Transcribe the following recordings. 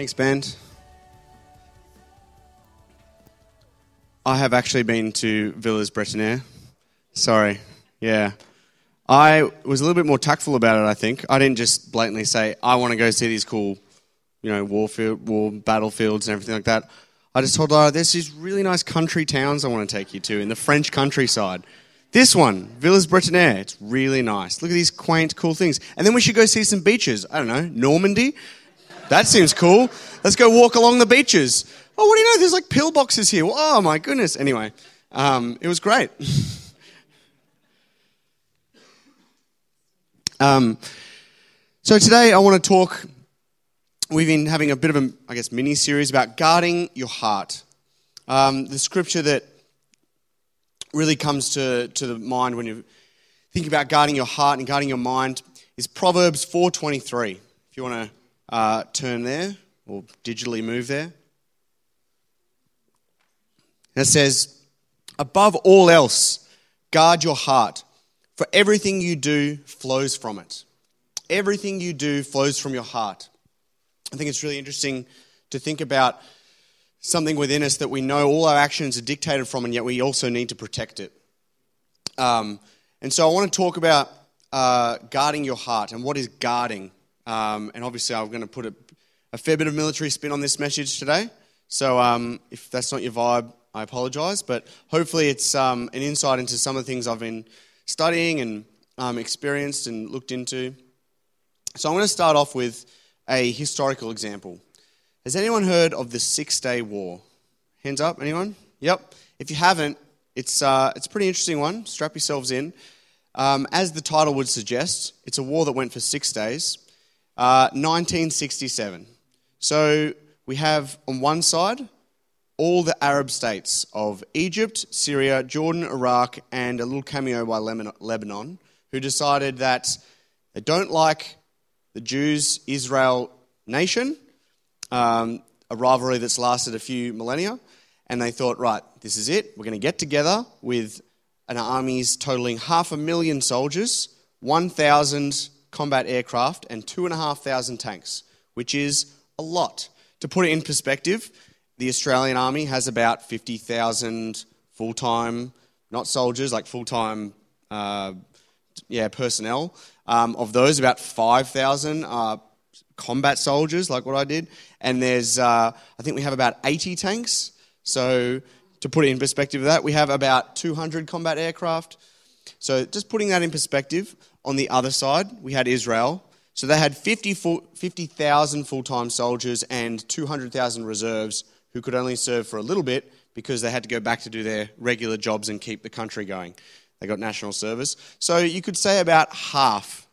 Thanks, band. I have actually been to Villers-Bretonneux. Sorry. Yeah. I was a little bit more tactful about it, I think. I didn't just blatantly say, I want to go see these cool, you know, warfield, war battlefields and everything like that. I just told her, there's these really nice country towns I want to take you to in the French countryside. This one, Villers-Bretonneux, it's really nice. Look at these quaint, cool things. And then we should go see some beaches. I don't know, Normandy? That seems cool. Let's go walk along the beaches. Oh, what do you know? There's like pillboxes here. Oh, my goodness. Anyway, um, it was great. um, so today I want to talk. We've been having a bit of a, I guess, mini series about guarding your heart. Um, the scripture that really comes to, to the mind when you think about guarding your heart and guarding your mind is Proverbs 4:23. If you want to uh, turn there or digitally move there. And it says, above all else, guard your heart, for everything you do flows from it. Everything you do flows from your heart. I think it's really interesting to think about something within us that we know all our actions are dictated from, and yet we also need to protect it. Um, and so I want to talk about uh, guarding your heart and what is guarding. Um, and obviously, I'm going to put a, a, fair bit of military spin on this message today. So um, if that's not your vibe, I apologize. But hopefully, it's um, an insight into some of the things I've been studying and um, experienced and looked into. So I'm going to start off with a historical example. Has anyone heard of the Six Day War? Hands up, anyone? Yep. If you haven't, it's, uh, it's a pretty interesting one. Strap yourselves in. Um, as the title would suggest, it's a war that went for six days. 1967. Uh, so we have on one side all the Arab states of Egypt, Syria, Jordan, Iraq, and a little cameo by Lebanon, who decided that they don't like the Jews Israel nation, um, a rivalry that's lasted a few millennia, and they thought, right, this is it. We're going to get together with an armies totaling half a million soldiers, 1,000 combat aircraft, and 2,500 tanks, which is a lot. To put it in perspective, the Australian Army has about 50,000 full time, not soldiers, like full time uh, yeah, personnel. Um, of those, about 5,000 are combat soldiers, like what I did. And there's, uh, I think we have about 80 tanks. So to put it in perspective of that, we have about 200 combat aircraft. So just putting that in perspective, on the other side, we had Israel. So they had 50,000 full time soldiers and 200,000 reserves who could only serve for a little bit because they had to go back to do their regular jobs and keep the country going. They got national service. So you could say about half,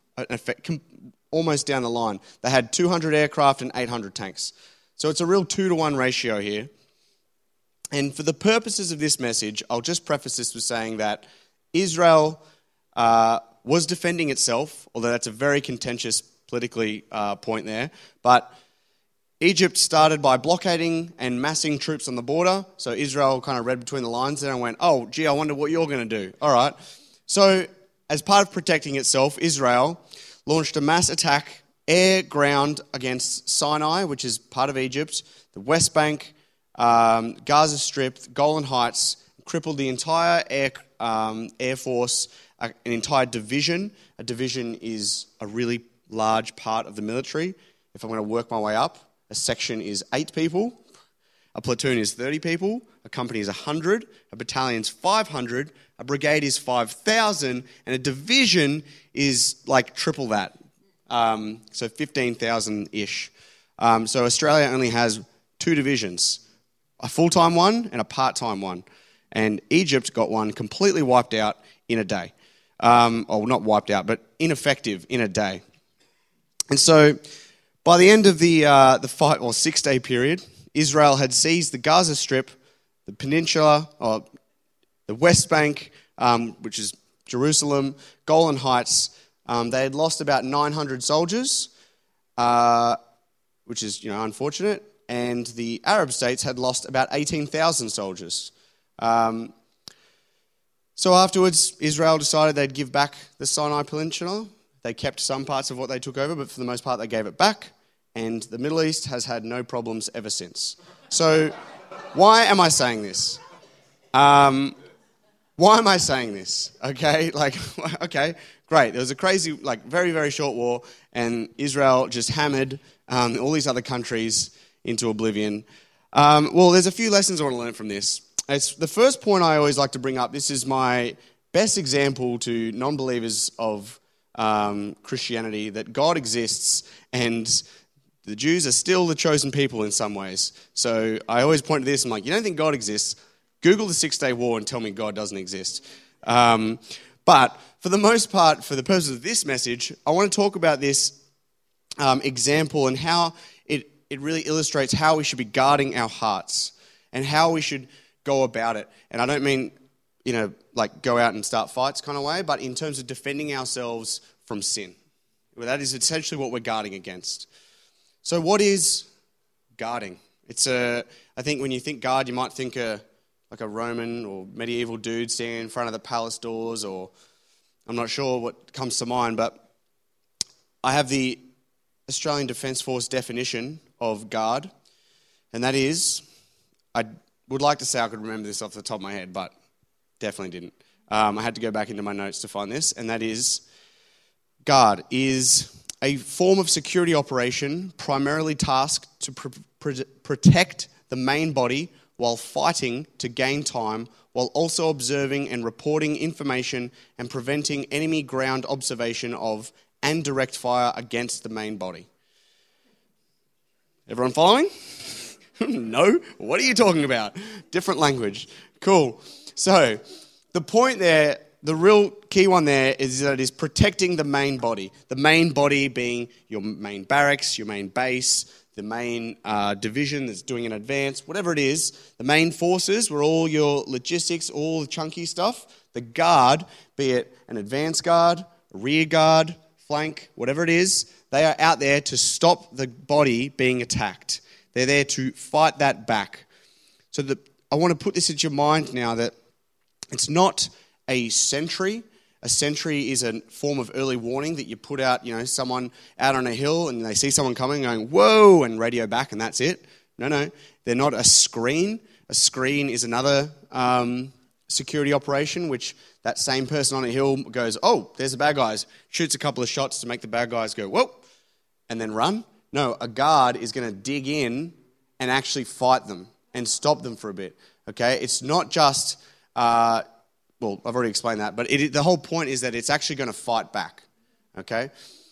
almost down the line. They had 200 aircraft and 800 tanks. So it's a real two to one ratio here. And for the purposes of this message, I'll just preface this with saying that Israel uh, was defending itself, although that's a very contentious politically uh, point there. But Egypt started by blockading and massing troops on the border. So Israel kind of read between the lines there and went, oh, gee, I wonder what you're going to do. All right. So, as part of protecting itself, Israel launched a mass attack air ground against Sinai, which is part of Egypt, the West Bank, um, Gaza Strip, Golan Heights, crippled the entire air, um, air force, an entire division. A division is a really large part of the military. If I'm going to work my way up, a section is eight people, a platoon is 30 people, a company is 100, a battalion is 500, a brigade is 5,000, and a division is like triple that. Um, so 15,000 ish. Um, so Australia only has two divisions a full time one and a part time one. And Egypt got one completely wiped out in a day. Um, or not wiped out, but ineffective in a day. And so By the end of the, uh, the five or six day period, Israel had seized the Gaza Strip, the peninsula, or the West Bank, um, which is Jerusalem, Golan Heights. Um, they had lost about 900 soldiers, uh, which is you know unfortunate. And the Arab states had lost about 18,000 soldiers. Um, so afterwards, Israel decided they'd give back the Sinai Peninsula. They kept some parts of what they took over, but for the most part, they gave it back. And the Middle East has had no problems ever since. So, why am I saying this? Um, why am I saying this? Okay, like, okay, great. There was a crazy, like, very, very short war, and Israel just hammered um, all these other countries into oblivion. Um, well, there's a few lessons I want to learn from this. It's the first point I always like to bring up. This is my best example to non believers of um, Christianity that God exists and the Jews are still the chosen people in some ways. So I always point to this I'm like, you don't think God exists? Google the Six Day War and tell me God doesn't exist. Um, but for the most part, for the purpose of this message, I want to talk about this um, example and how it, it really illustrates how we should be guarding our hearts and how we should go about it. And I don't mean, you know, like go out and start fights kind of way, but in terms of defending ourselves from sin. Well, that is essentially what we're guarding against. So, what is guarding? It's a, I think when you think guard, you might think a, like a Roman or medieval dude standing in front of the palace doors, or I'm not sure what comes to mind, but I have the Australian Defence Force definition of guard, and that is I would like to say I could remember this off the top of my head, but definitely didn't. Um, I had to go back into my notes to find this, and that is guard is a form of security operation primarily tasked to pr- pr- protect the main body while fighting to gain time, while also observing and reporting information and preventing enemy ground observation of and direct fire against the main body. Everyone following? no? What are you talking about? Different language. Cool. So, the point there, the real key one there is that it is protecting the main body. The main body being your main barracks, your main base, the main uh, division that's doing an advance, whatever it is. The main forces were all your logistics, all the chunky stuff. The guard, be it an advance guard, rear guard, flank, whatever it is, they are out there to stop the body being attacked. They're there to fight that back. So the, I want to put this into your mind now that it's not a sentry. A sentry is a form of early warning that you put out, you know, someone out on a hill and they see someone coming going, whoa, and radio back, and that's it. No, no, they're not a screen. A screen is another um, security operation, which that same person on a hill goes, oh, there's the bad guys, shoots a couple of shots to make the bad guys go, whoa, and then run. No, a guard is going to dig in and actually fight them and stop them for a bit. Okay? It's not just, uh, well, I've already explained that, but it, the whole point is that it's actually going to fight back. Okay?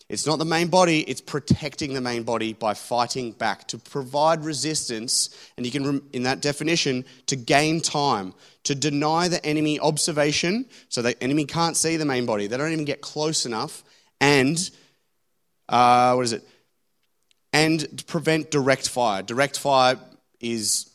It's not the main body, it's protecting the main body by fighting back to provide resistance. And you can, in that definition, to gain time, to deny the enemy observation so the enemy can't see the main body. They don't even get close enough. And, uh, what is it? And prevent direct fire. Direct fire is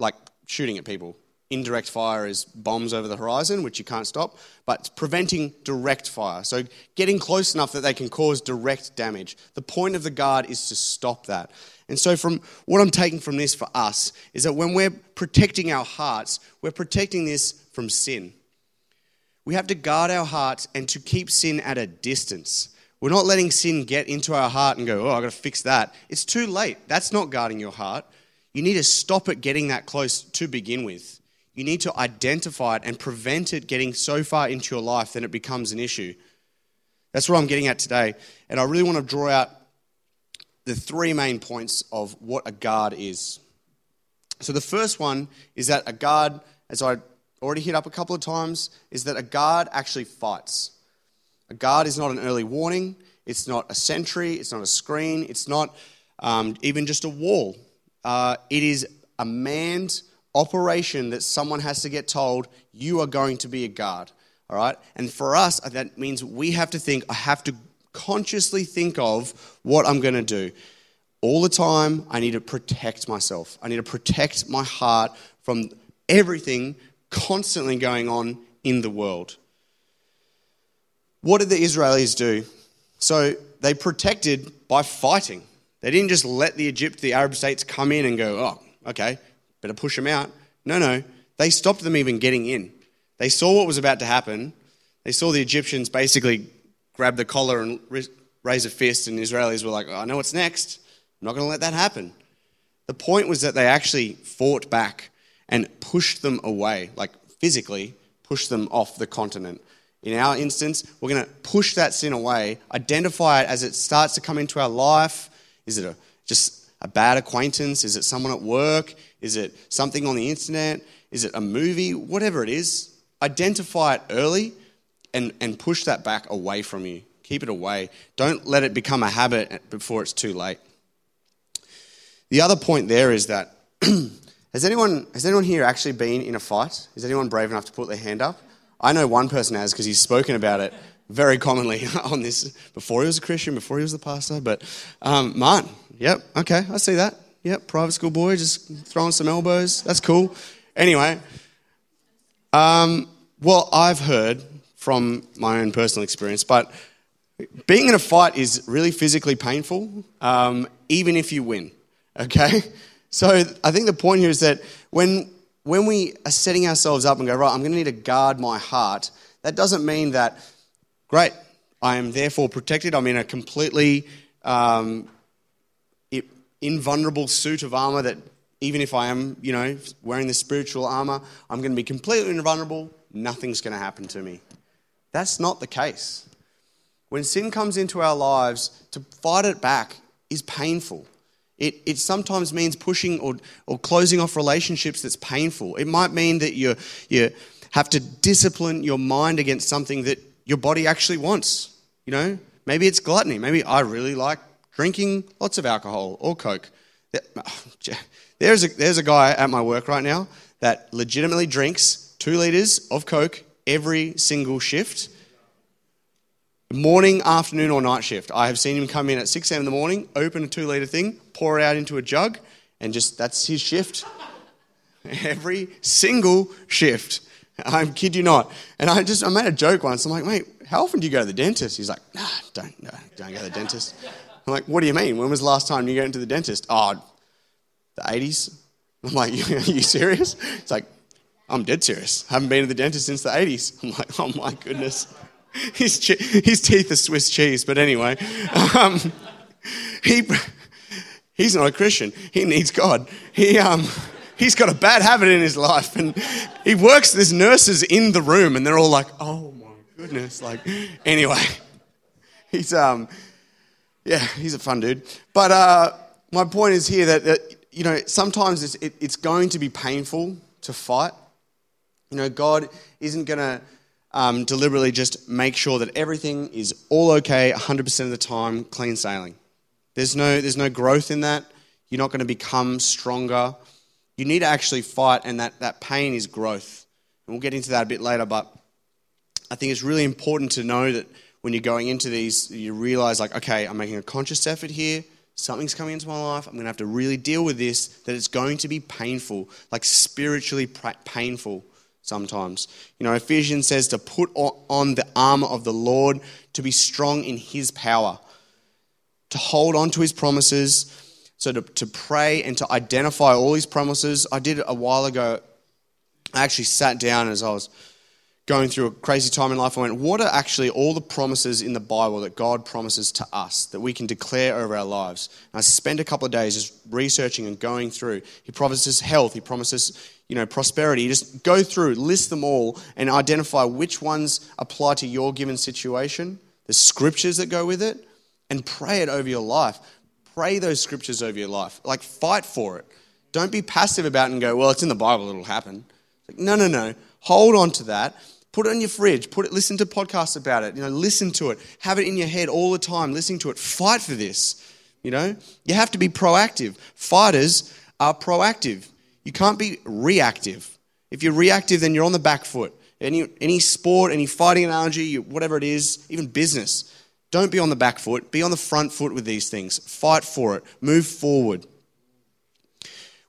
like shooting at people. Indirect fire is bombs over the horizon, which you can't stop, but preventing direct fire. So getting close enough that they can cause direct damage. The point of the guard is to stop that. And so, from what I'm taking from this for us is that when we're protecting our hearts, we're protecting this from sin. We have to guard our hearts and to keep sin at a distance. We're not letting sin get into our heart and go, oh, I've got to fix that. It's too late. That's not guarding your heart. You need to stop it getting that close to begin with. You need to identify it and prevent it getting so far into your life that it becomes an issue. That's what I'm getting at today. And I really want to draw out the three main points of what a guard is. So the first one is that a guard, as I already hit up a couple of times, is that a guard actually fights. A guard is not an early warning, it's not a sentry, it's not a screen, it's not um, even just a wall. Uh, it is a manned operation that someone has to get told, you are going to be a guard. All right? And for us, that means we have to think, I have to consciously think of what I'm going to do. all the time. I need to protect myself. I need to protect my heart from everything constantly going on in the world. What did the Israelis do? So they protected by fighting. They didn't just let the Egypt, the Arab states come in and go, oh, okay, better push them out. No, no. They stopped them even getting in. They saw what was about to happen. They saw the Egyptians basically grab the collar and raise a fist, and the Israelis were like, oh, I know what's next. I'm not going to let that happen. The point was that they actually fought back and pushed them away, like physically pushed them off the continent. In our instance, we're going to push that sin away, identify it as it starts to come into our life. Is it a, just a bad acquaintance? Is it someone at work? Is it something on the internet? Is it a movie? Whatever it is, identify it early and, and push that back away from you. Keep it away. Don't let it become a habit before it's too late. The other point there is that has anyone has anyone here actually been in a fight? Is anyone brave enough to put their hand up? I know one person has because he's spoken about it very commonly on this before he was a Christian, before he was the pastor. But um, Martin, yep, okay, I see that. Yep, private school boy, just throwing some elbows. That's cool. Anyway, um, well, I've heard from my own personal experience, but being in a fight is really physically painful, um, even if you win. Okay? So I think the point here is that when when we are setting ourselves up and go, right, I'm going to need to guard my heart, that doesn't mean that, great, I am therefore protected. I'm in a completely um, invulnerable suit of armor that even if I am, you know, wearing the spiritual armor, I'm going to be completely invulnerable. Nothing's going to happen to me. That's not the case. When sin comes into our lives, to fight it back is painful. It, it sometimes means pushing or, or closing off relationships that's painful. It might mean that you, you have to discipline your mind against something that your body actually wants. You know, maybe it's gluttony. Maybe I really like drinking lots of alcohol or Coke. There's a, there's a guy at my work right now that legitimately drinks two litres of Coke every single shift morning, afternoon, or night shift. I have seen him come in at 6 a.m. in the morning, open a two litre thing, pour it out into a jug, and just that's his shift. Every single shift. I kid you not. And I just I made a joke once. I'm like, mate, how often do you go to the dentist? He's like, nah, don't, no, don't go to the dentist. I'm like, what do you mean? When was the last time you went to the dentist? Oh, the 80s. I'm like, are you serious? It's like, I'm dead serious. I haven't been to the dentist since the 80s. I'm like, oh my goodness. his, his teeth are Swiss cheese, but anyway. Um, he, he's not a Christian. He needs God. He, um, he's got a bad habit in his life, and he works. There's nurses in the room, and they're all like, "Oh my goodness!" Like, anyway, he's um, yeah, he's a fun dude. But uh, my point is here that, that you know sometimes it's, it, it's going to be painful to fight. You know, God isn't going to um, deliberately just make sure that everything is all okay 100% of the time, clean sailing. There's no, there's no growth in that. You're not going to become stronger. You need to actually fight, and that, that pain is growth. And we'll get into that a bit later, but I think it's really important to know that when you're going into these, you realize, like, okay, I'm making a conscious effort here. Something's coming into my life. I'm going to have to really deal with this, that it's going to be painful, like spiritually painful sometimes. You know, Ephesians says to put on the armor of the Lord to be strong in his power, to hold on to his promises, so to, to pray and to identify all his promises. I did it a while ago, I actually sat down as I was going through a crazy time in life. I went, what are actually all the promises in the Bible that God promises to us that we can declare over our lives? And I spent a couple of days just researching and going through. He promises health, he promises you know, prosperity. You just go through, list them all, and identify which ones apply to your given situation, the scriptures that go with it, and pray it over your life. Pray those scriptures over your life. Like, fight for it. Don't be passive about it and go, well, it's in the Bible, it'll happen. Like, no, no, no. Hold on to that. Put it on your fridge. Put it, listen to podcasts about it. You know, listen to it. Have it in your head all the time, listening to it. Fight for this. You know, you have to be proactive. Fighters are proactive. You can't be reactive. If you're reactive, then you're on the back foot. Any, any sport, any fighting analogy, whatever it is, even business, Don't be on the back foot, be on the front foot with these things. Fight for it, move forward.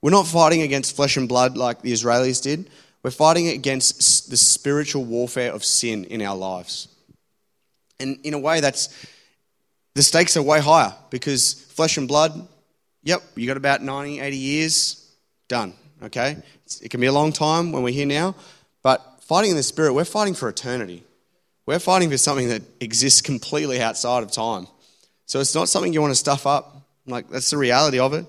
We're not fighting against flesh and blood like the Israelis did. We're fighting against the spiritual warfare of sin in our lives. And in a way, that's the stakes are way higher because flesh and blood, yep, you got about 90, 80 years, done. Okay? It can be a long time when we're here now, but fighting in the spirit, we're fighting for eternity. We're fighting for something that exists completely outside of time. So it's not something you want to stuff up. Like, that's the reality of it.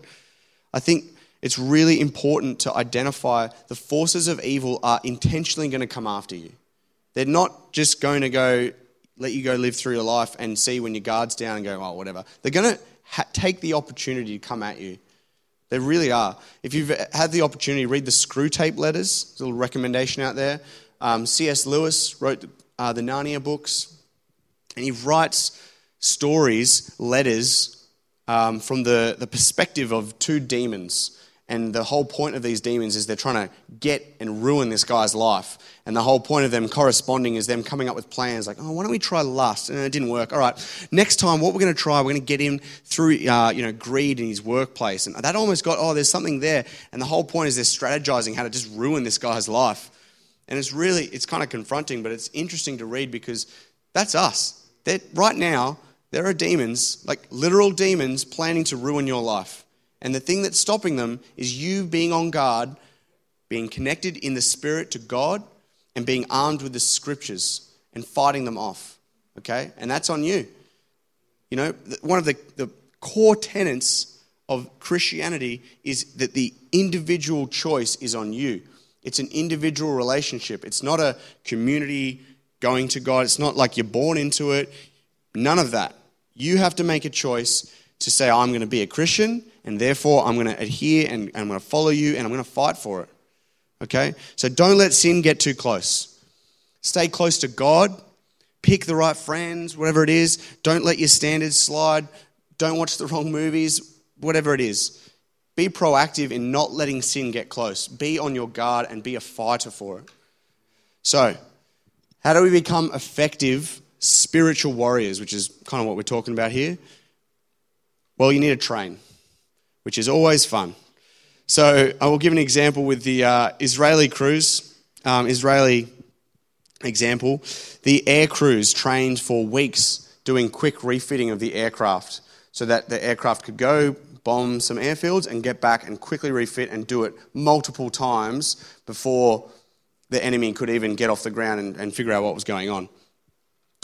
I think it's really important to identify the forces of evil are intentionally going to come after you. They're not just going to go, let you go live through your life and see when your guard's down and go, oh, whatever. They're going to ha- take the opportunity to come at you. They really are. If you've had the opportunity, read the Screwtape letters. There's a little recommendation out there. Um, C.S. Lewis wrote the, uh, the Narnia books, and he writes stories, letters, um, from the, the perspective of two demons and the whole point of these demons is they're trying to get and ruin this guy's life. And the whole point of them corresponding is them coming up with plans like, oh, why don't we try lust? And it didn't work. All right, next time, what we're going to try, we're going to get him through, uh, you know, greed in his workplace. And that almost got, oh, there's something there. And the whole point is they're strategizing how to just ruin this guy's life. And it's really, it's kind of confronting, but it's interesting to read because that's us. They're, right now, there are demons, like literal demons, planning to ruin your life. And the thing that's stopping them is you being on guard, being connected in the spirit to God, and being armed with the scriptures and fighting them off. Okay? And that's on you. You know, one of the, the core tenets of Christianity is that the individual choice is on you. It's an individual relationship. It's not a community going to God. It's not like you're born into it. None of that. You have to make a choice to say, I'm going to be a Christian and therefore I'm going to adhere and, and I'm going to follow you and I'm going to fight for it. Okay? So don't let sin get too close. Stay close to God. Pick the right friends, whatever it is. Don't let your standards slide. Don't watch the wrong movies, whatever it is. Be proactive in not letting sin get close. Be on your guard and be a fighter for it. So, how do we become effective spiritual warriors, which is kind of what we're talking about here? Well, you need to train which is always fun. So I will give an example with the uh, Israeli crews, um, Israeli example. The air crews trained for weeks doing quick refitting of the aircraft so that the aircraft could go bomb some airfields and get back and quickly refit and do it multiple times before the enemy could even get off the ground and, and figure out what was going on.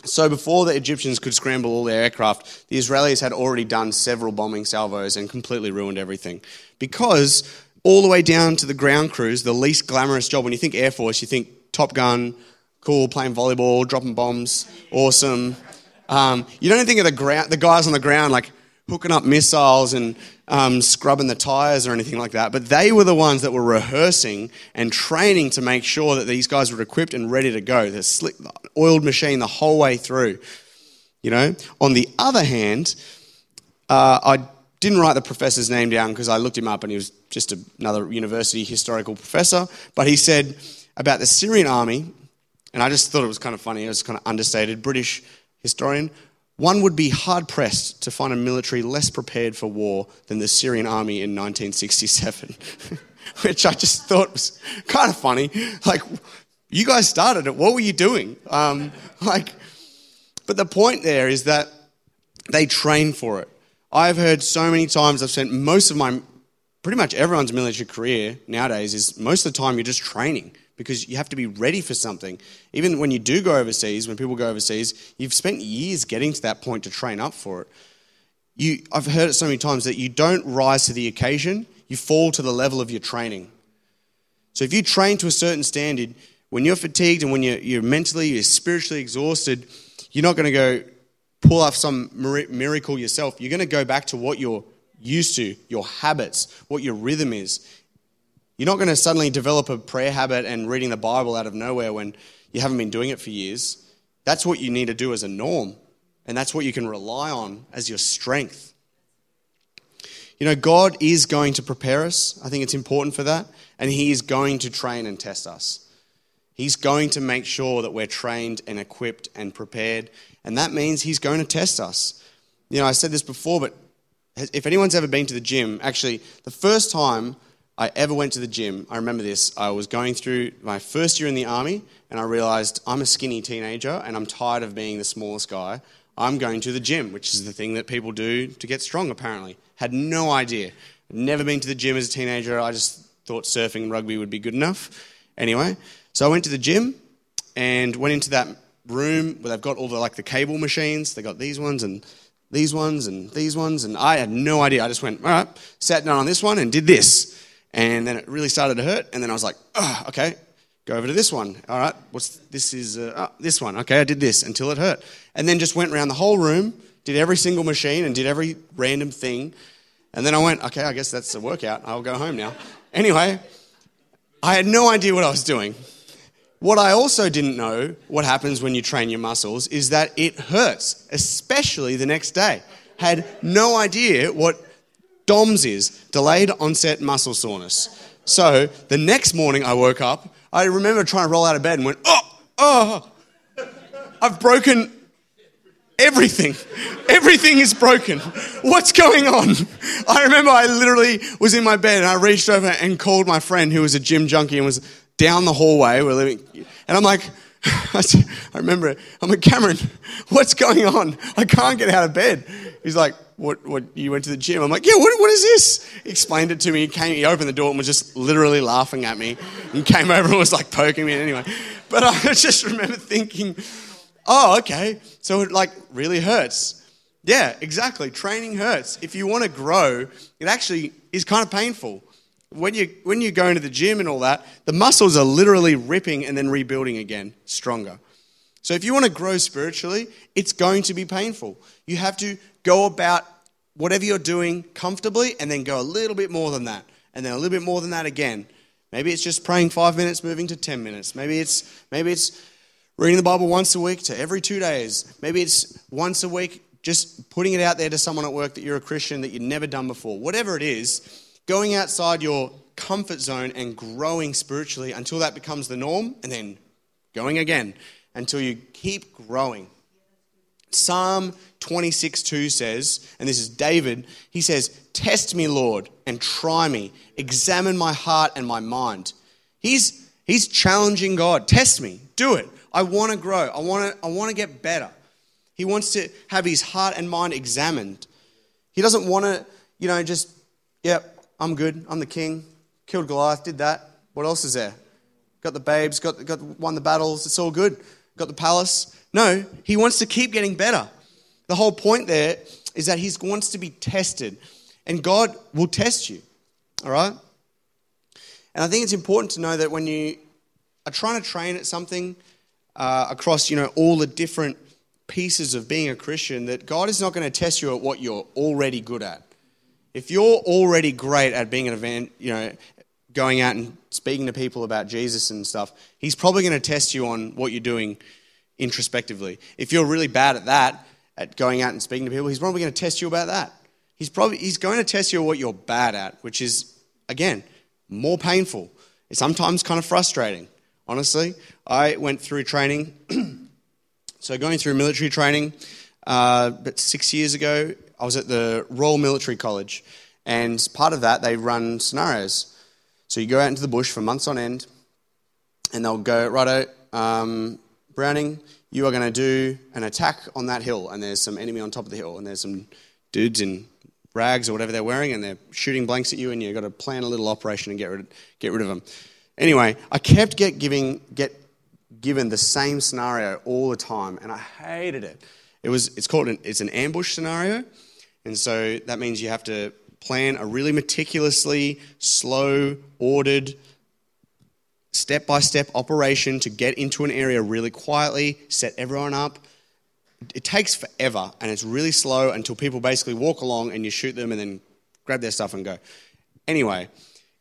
So, before the Egyptians could scramble all their aircraft, the Israelis had already done several bombing salvos and completely ruined everything. Because all the way down to the ground crews, the least glamorous job, when you think Air Force, you think Top Gun, cool, playing volleyball, dropping bombs, awesome. Um, you don't think of the, the guys on the ground like hooking up missiles and um, scrubbing the tires or anything like that, but they were the ones that were rehearsing and training to make sure that these guys were equipped and ready to go. The slick, oiled machine the whole way through. You know. On the other hand, uh, I didn't write the professor's name down because I looked him up and he was just another university historical professor. But he said about the Syrian army, and I just thought it was kind of funny. It was kind of understated. British historian. One would be hard pressed to find a military less prepared for war than the Syrian army in 1967, which I just thought was kind of funny. Like, you guys started it. What were you doing? Um, like, but the point there is that they train for it. I've heard so many times, I've spent most of my, pretty much everyone's military career nowadays is most of the time you're just training because you have to be ready for something. Even when you do go overseas, when people go overseas, you've spent years getting to that point to train up for it. You, I've heard it so many times that you don't rise to the occasion, you fall to the level of your training. So if you train to a certain standard, when you're fatigued and when you're, you're mentally, you're spiritually exhausted, you're not going to go pull off some miracle yourself. You're going to go back to what you're used to, your habits, what your rhythm is. You're not going to suddenly develop a prayer habit and reading the Bible out of nowhere when you haven't been doing it for years. That's what you need to do as a norm, and that's what you can rely on as your strength. You know, God is going to prepare us. I think it's important for that, and He is going to train and test us. He's going to make sure that we're trained and equipped and prepared. And that means He's going to test us. You know, I said this before, but if anyone's ever been to the gym, actually, the first time I ever went to the gym, I remember this. I was going through my first year in the army, and I realized I'm a skinny teenager and I'm tired of being the smallest guy. I'm going to the gym, which is the thing that people do to get strong, apparently. Had no idea. Never been to the gym as a teenager. I just thought surfing and rugby would be good enough. Anyway, so I went to the gym and went into that room where they've got all the like the cable machines. They got these ones and these ones and these ones, and I had no idea. I just went, all right, sat down on this one and did this. And then it really started to hurt, and then I was like, oh, okay, go over to this one. All right, what's this is uh, oh, this one. Okay, I did this until it hurt. And then just went around the whole room, did every single machine and did every random thing. And then I went, okay, I guess that's a workout. I'll go home now. Anyway, I had no idea what I was doing. What I also didn't know, what happens when you train your muscles, is that it hurts, especially the next day. Had no idea what DOMS is, delayed onset muscle soreness. So the next morning I woke up, I remember trying to roll out of bed and went, oh, oh, I've broken everything. Everything is broken. What's going on? I remember I literally was in my bed and I reached over and called my friend who was a gym junkie and was down the hallway. We're living, and I'm like, I said, I remember it. I'm like, Cameron, what's going on? I can't get out of bed. He's like, what, what, you went to the gym? I'm like, yeah, what, what is this? He explained it to me. He, came, he opened the door and was just literally laughing at me and came over and was like poking me anyway. But I just remember thinking, oh, okay. So it like really hurts. Yeah, exactly. Training hurts. If you want to grow, it actually is kind of painful when you when you go into the gym and all that, the muscles are literally ripping and then rebuilding again, stronger. So if you want to grow spiritually, it's going to be painful. You have to go about whatever you're doing comfortably and then go a little bit more than that, and then a little bit more than that again. Maybe it's just praying 5 minutes moving to 10 minutes. Maybe it's maybe it's reading the Bible once a week to every 2 days. Maybe it's once a week just putting it out there to someone at work that you're a Christian that you've never done before. Whatever it is, going outside your comfort zone and growing spiritually until that becomes the norm, and then going again until you keep growing. Psalm 26 2 says, and this is David, he says, Test me, Lord, and try me. Examine my heart and my mind. He's, he's challenging God. Test me. Do it. I want to grow. I want to, I want to get better. He wants to have his heart and mind examined. He doesn't want to, you know, just, yep, I'm good. I'm the king. Killed Goliath, did that. What else is there? Got the babes, got, got won the battles. It's all good. Got the palace. No, he wants to keep getting better. The whole point there is that he wants to be tested, and God will test you. All right? And I think it's important to know that when you are trying to train at something uh, across, you know, all the different pieces of being a Christian, that God is not going to test you at what you're already good at. If you're already great at being an event, you know, going out and speaking to people about Jesus and stuff, he's probably going to test you on what you're doing introspectively. If you're really bad at that, at going out and speaking to people, he's probably going to test you about that. He's probably he's going to test you what you're bad at, which is again more painful. It's sometimes kind of frustrating. Honestly, I went through training. so going through military training, uh, but six years ago, I was at the Royal Military College, and part of that, they run scenarios. So you go out into the bush for months on end, and they'll go, righto, um, Browning, you are going to do an attack on that hill, and there's some enemy on top of the hill, and there's some dudes in rags or whatever they're wearing, and they're shooting blanks at you, and you've got to plan a little operation and get rid of, get rid of them. Anyway, I kept get giving get given the same scenario all the time, and I hated it. It was it's called an, it's an ambush scenario, and so that means you have to plan a really meticulously, slow, ordered, step by step operation to get into an area really quietly, set everyone up. It takes forever and it's really slow until people basically walk along and you shoot them and then grab their stuff and go. Anyway,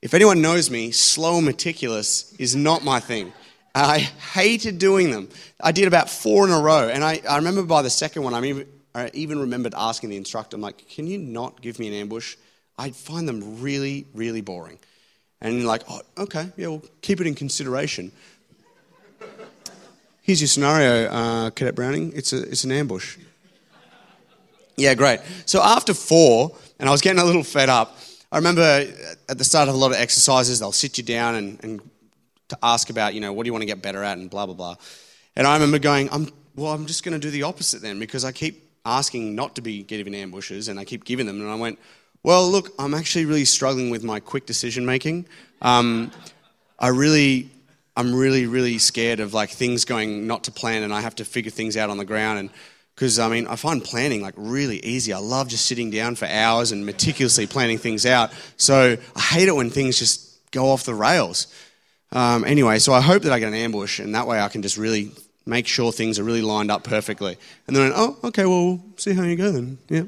if anyone knows me, slow and meticulous is not my thing. I hated doing them. I did about four in a row, and I, I remember by the second one, I mean, I even remembered asking the instructor, I'm like, can you not give me an ambush? I find them really, really boring. And like, oh, okay, yeah, we'll keep it in consideration. Here's your scenario, uh, Cadet Browning. It's, a, it's an ambush. Yeah, great. So after four, and I was getting a little fed up, I remember at the start of a lot of exercises, they'll sit you down and, and to ask about, you know, what do you want to get better at and blah, blah, blah. And I remember going, I'm, well, I'm just going to do the opposite then because I keep asking not to be given ambushes and I keep giving them. And I went, well, look, I'm actually really struggling with my quick decision making. Um, I really, I'm really, really scared of like things going not to plan and I have to figure things out on the ground. And because I mean, I find planning like really easy. I love just sitting down for hours and meticulously planning things out. So I hate it when things just go off the rails. Um, anyway, so I hope that I get an ambush, and that way I can just really make sure things are really lined up perfectly. And then, oh, okay, well, we'll see how you go then. Yeah.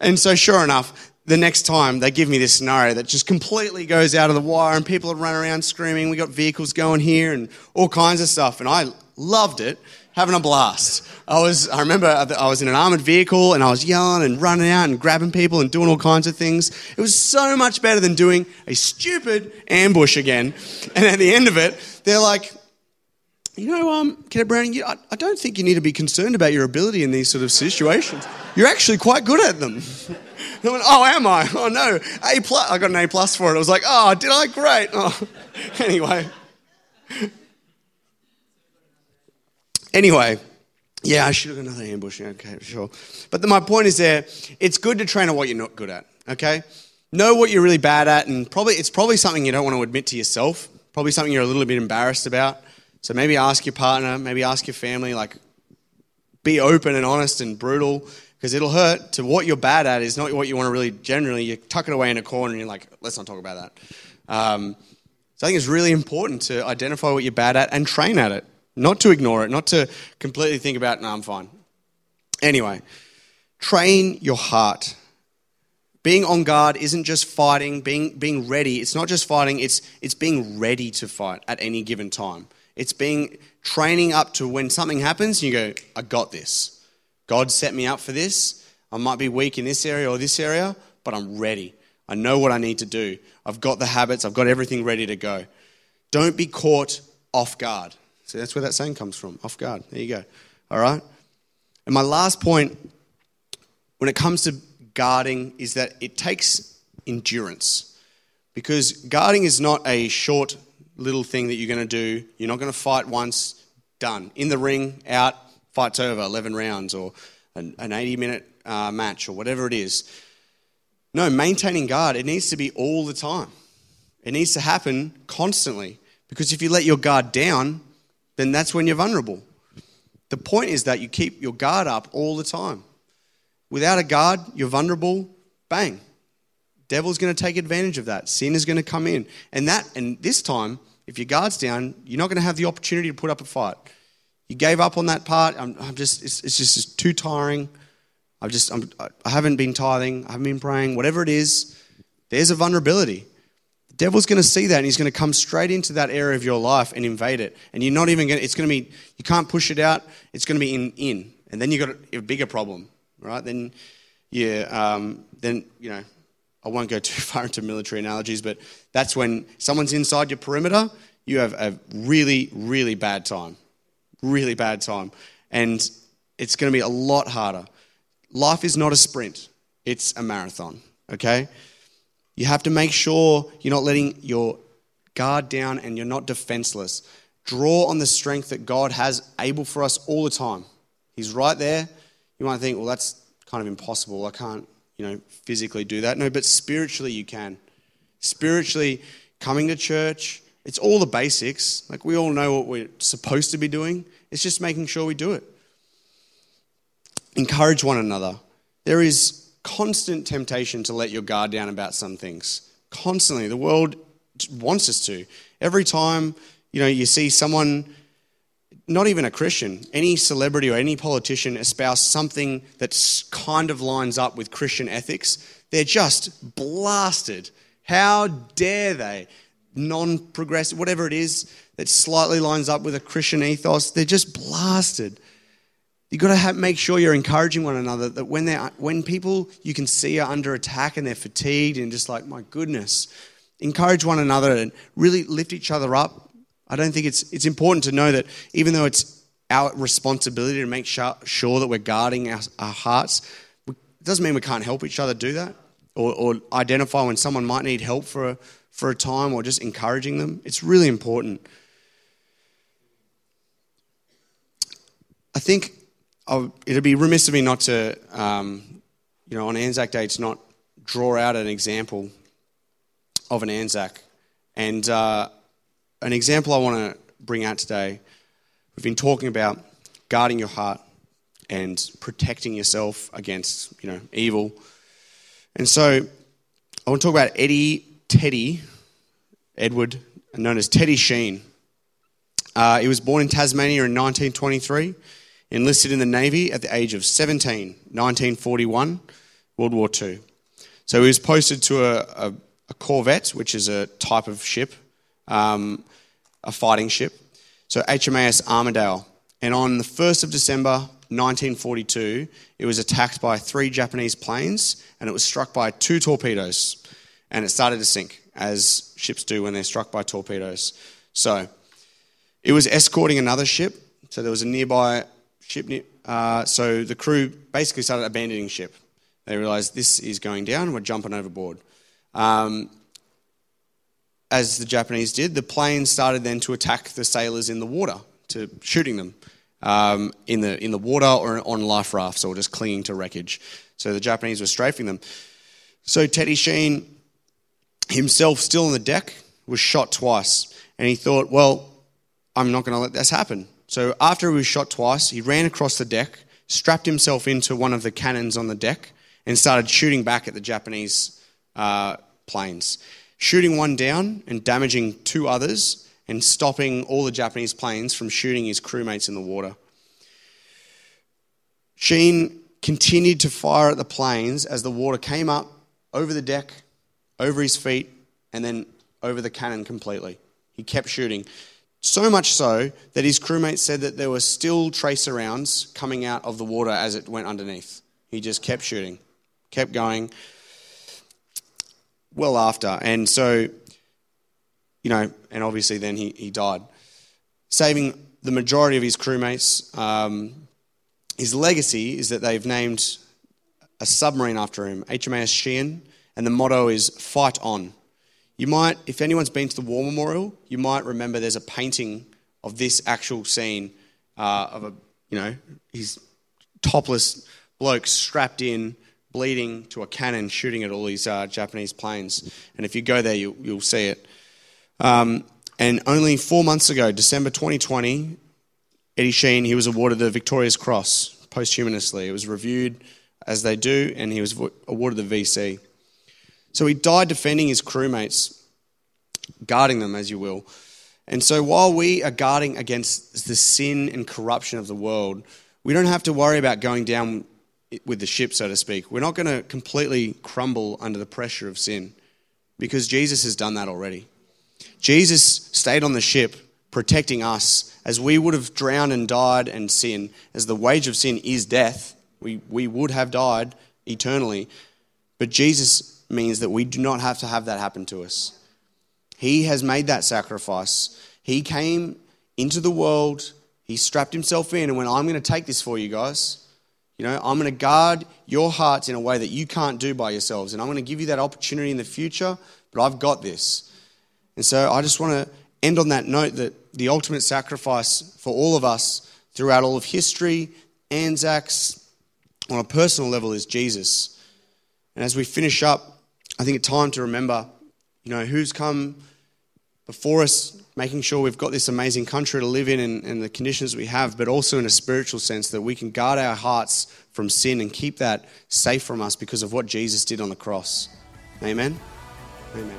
And so, sure enough, the next time they give me this scenario that just completely goes out of the wire, and people are running around screaming. We got vehicles going here and all kinds of stuff, and I loved it having a blast. I was, I remember I was in an armored vehicle and I was yelling and running out and grabbing people and doing all kinds of things. It was so much better than doing a stupid ambush again. And at the end of it, they're like, you know, um, Cadet Browning, you, I, I don't think you need to be concerned about your ability in these sort of situations. You're actually quite good at them. I went, oh, am I? Oh no, A plus. I got an A plus for it. I was like, oh, did I? Great. Oh. Anyway. Anyway, yeah, I should have another ambush. Okay, sure. But the, my point is there, it's good to train at what you're not good at, okay? Know what you're really bad at, and probably it's probably something you don't want to admit to yourself, probably something you're a little bit embarrassed about. So maybe ask your partner, maybe ask your family, like, be open and honest and brutal, because it'll hurt to what you're bad at is not what you want to really generally. You tuck it away in a corner and you're like, let's not talk about that. Um, so I think it's really important to identify what you're bad at and train at it. Not to ignore it, not to completely think about, no, I'm fine. Anyway, train your heart. Being on guard isn't just fighting, being, being ready. It's not just fighting, it's, it's being ready to fight at any given time. It's being training up to when something happens, you go, I got this. God set me up for this. I might be weak in this area or this area, but I'm ready. I know what I need to do. I've got the habits, I've got everything ready to go. Don't be caught off guard. See, that's where that saying comes from off guard. There you go. All right? And my last point when it comes to guarding is that it takes endurance. Because guarding is not a short little thing that you're going to do. You're not going to fight once, done. In the ring, out, fight's over, 11 rounds, or an, 80 minute uh, match, or whatever it is. No, maintaining guard, it needs to be all the time. It needs to happen constantly. Because if you let your guard down, then that's when you're vulnerable. The point is that you keep your guard up all the time. Without a guard, you're vulnerable, bang. Devil's going to take advantage of that. Sin is going to come in. And that and this time, if your guard's down, you're not going to have the opportunity to put up a fight. You gave up on that part. I'm, I'm just it's, it's just it's too tiring. I've just I'm, I haven't been tithing. I haven't been praying. Whatever it is, there's a vulnerability. The devil's going to see that and he's going to come straight into that area of your life and invade it. And you're not even going to, it's going to be, you can't push it out. It's going to be in, in. And then you've got a, a bigger problem, right? Then, yeah, um, then, you know, I won't go too far into military analogies, but that's when someone's inside your perimeter, you have a really, really bad time. Really bad time. And it's going to be a lot harder. Life is not a sprint, it's a marathon, okay? You have to make sure you're not letting your guard down and you're not defenseless. Draw on the strength that God has able for us all the time. He's right there. You might think, well, that's kind of impossible. I can't, you know, physically do that. No, but spiritually you can. Spiritually, coming to church, it's all the basics. Like we all know what we're supposed to be doing. It's just making sure we do it. Encourage one another. There is constant temptation to let your guard down about some things. Constantly. The world wants us to. Every time, you know, you see someone, not even a Christian, any celebrity or any politician espouse something that kind of lines up with Christian ethics, they're just blasted. How dare they? Non progressive, whatever it is that slightly lines up with a Christian ethos, they're just blasted. You've got to have, make sure you're encouraging one another that when, they're, when people you can see are under attack and they're fatigued and just like, my goodness, encourage one another and really lift each other up. I don't think it's, it's important to know that even though it's our responsibility to make sure that we're guarding our, our hearts. It doesn't mean we can't help each other do that or, or identify when someone might need help for a, for a time or just encouraging them. It's really important. I think it'd be remiss of me not to, um, you know, on Anzac Day, to not draw out an example of an Anzac. And uh, an example I want to bring out today, we've been talking about guarding your heart and protecting yourself against, you know, evil. And so I want to talk about Eddie Teddy, Edward, known as Teddy Sheean. Uh, he was born in Tasmania in 1923 enlisted in the Navy at the age of 17, 1941, World War II. So he was posted to a, a, a Corvette, which is a type of ship, um, a fighting ship. So HMAS Armidale. And on the 1st of December 1942, it was attacked by three Japanese planes and it was struck by two torpedoes. And it started to sink, as ships do when they're struck by torpedoes. So it was escorting another ship. So there was a nearby ship. Uh, so the crew basically started abandoning ship. They realized this is going down, we're jumping overboard. Um, as the Japanese did, the planes started then to attack the sailors in the water, to shooting them um, in, the, in the water or on life rafts or just clinging to wreckage. So the Japanese were strafing them. So Teddy Sheean himself, still on the deck, was shot twice. And he thought, well, I'm not going to let this happen. So after he was shot twice, he ran across the deck, strapped himself into one of the cannons on the deck, and started shooting back at the Japanese uh, planes, shooting one down and damaging two others, and stopping all the Japanese planes from shooting his crewmates in the water. Sheean continued to fire at the planes as the water came up over the deck, over his feet, and then over the cannon completely. He kept shooting. So much so that his crewmates said that there were still tracer rounds coming out of the water as it went underneath. He just kept shooting, kept going well after. And so, you know, and obviously then he, he died, saving the majority of his crewmates. Um, his legacy is that they've named a submarine after him, HMAS Sheean, and the motto is Fight On. You might, if anyone's been to the War Memorial, you might remember there's a painting of this actual scene uh, of a, you know, his topless bloke strapped in, bleeding to a cannon, shooting at all these uh, Japanese planes. And if you go there, you, will see it. Um, and only four months ago, December 2020, Eddie Sheean, he was awarded the Victoria's Cross posthumously. It was reviewed as they do, and he was awarded the VC. So he died defending his crewmates, guarding them, as you will. And so while we are guarding against the sin and corruption of the world, we don't have to worry about going down with the ship, so to speak. We're not going to completely crumble under the pressure of sin because Jesus has done that already. Jesus stayed on the ship protecting us as we would have drowned and died and sin, as the wage of sin is death. We, we would have died eternally. But Jesus means that we do not have to have that happen to us. He has made that sacrifice. He came into the world, he strapped himself in and went, I'm going to take this for you guys. You know, I'm going to guard your hearts in a way that you can't do by yourselves. And I'm going to give you that opportunity in the future, but I've got this. And so I just want to end on that note that the ultimate sacrifice for all of us throughout all of history, Anzacs, on a personal level, is Jesus. And as we finish up, I think it's time to remember, you know, who's come before us, making sure we've got this amazing country to live in and, and the conditions we have, but also in a spiritual sense that we can guard our hearts from sin and keep that safe from us because of what Jesus did on the cross. Amen. Amen.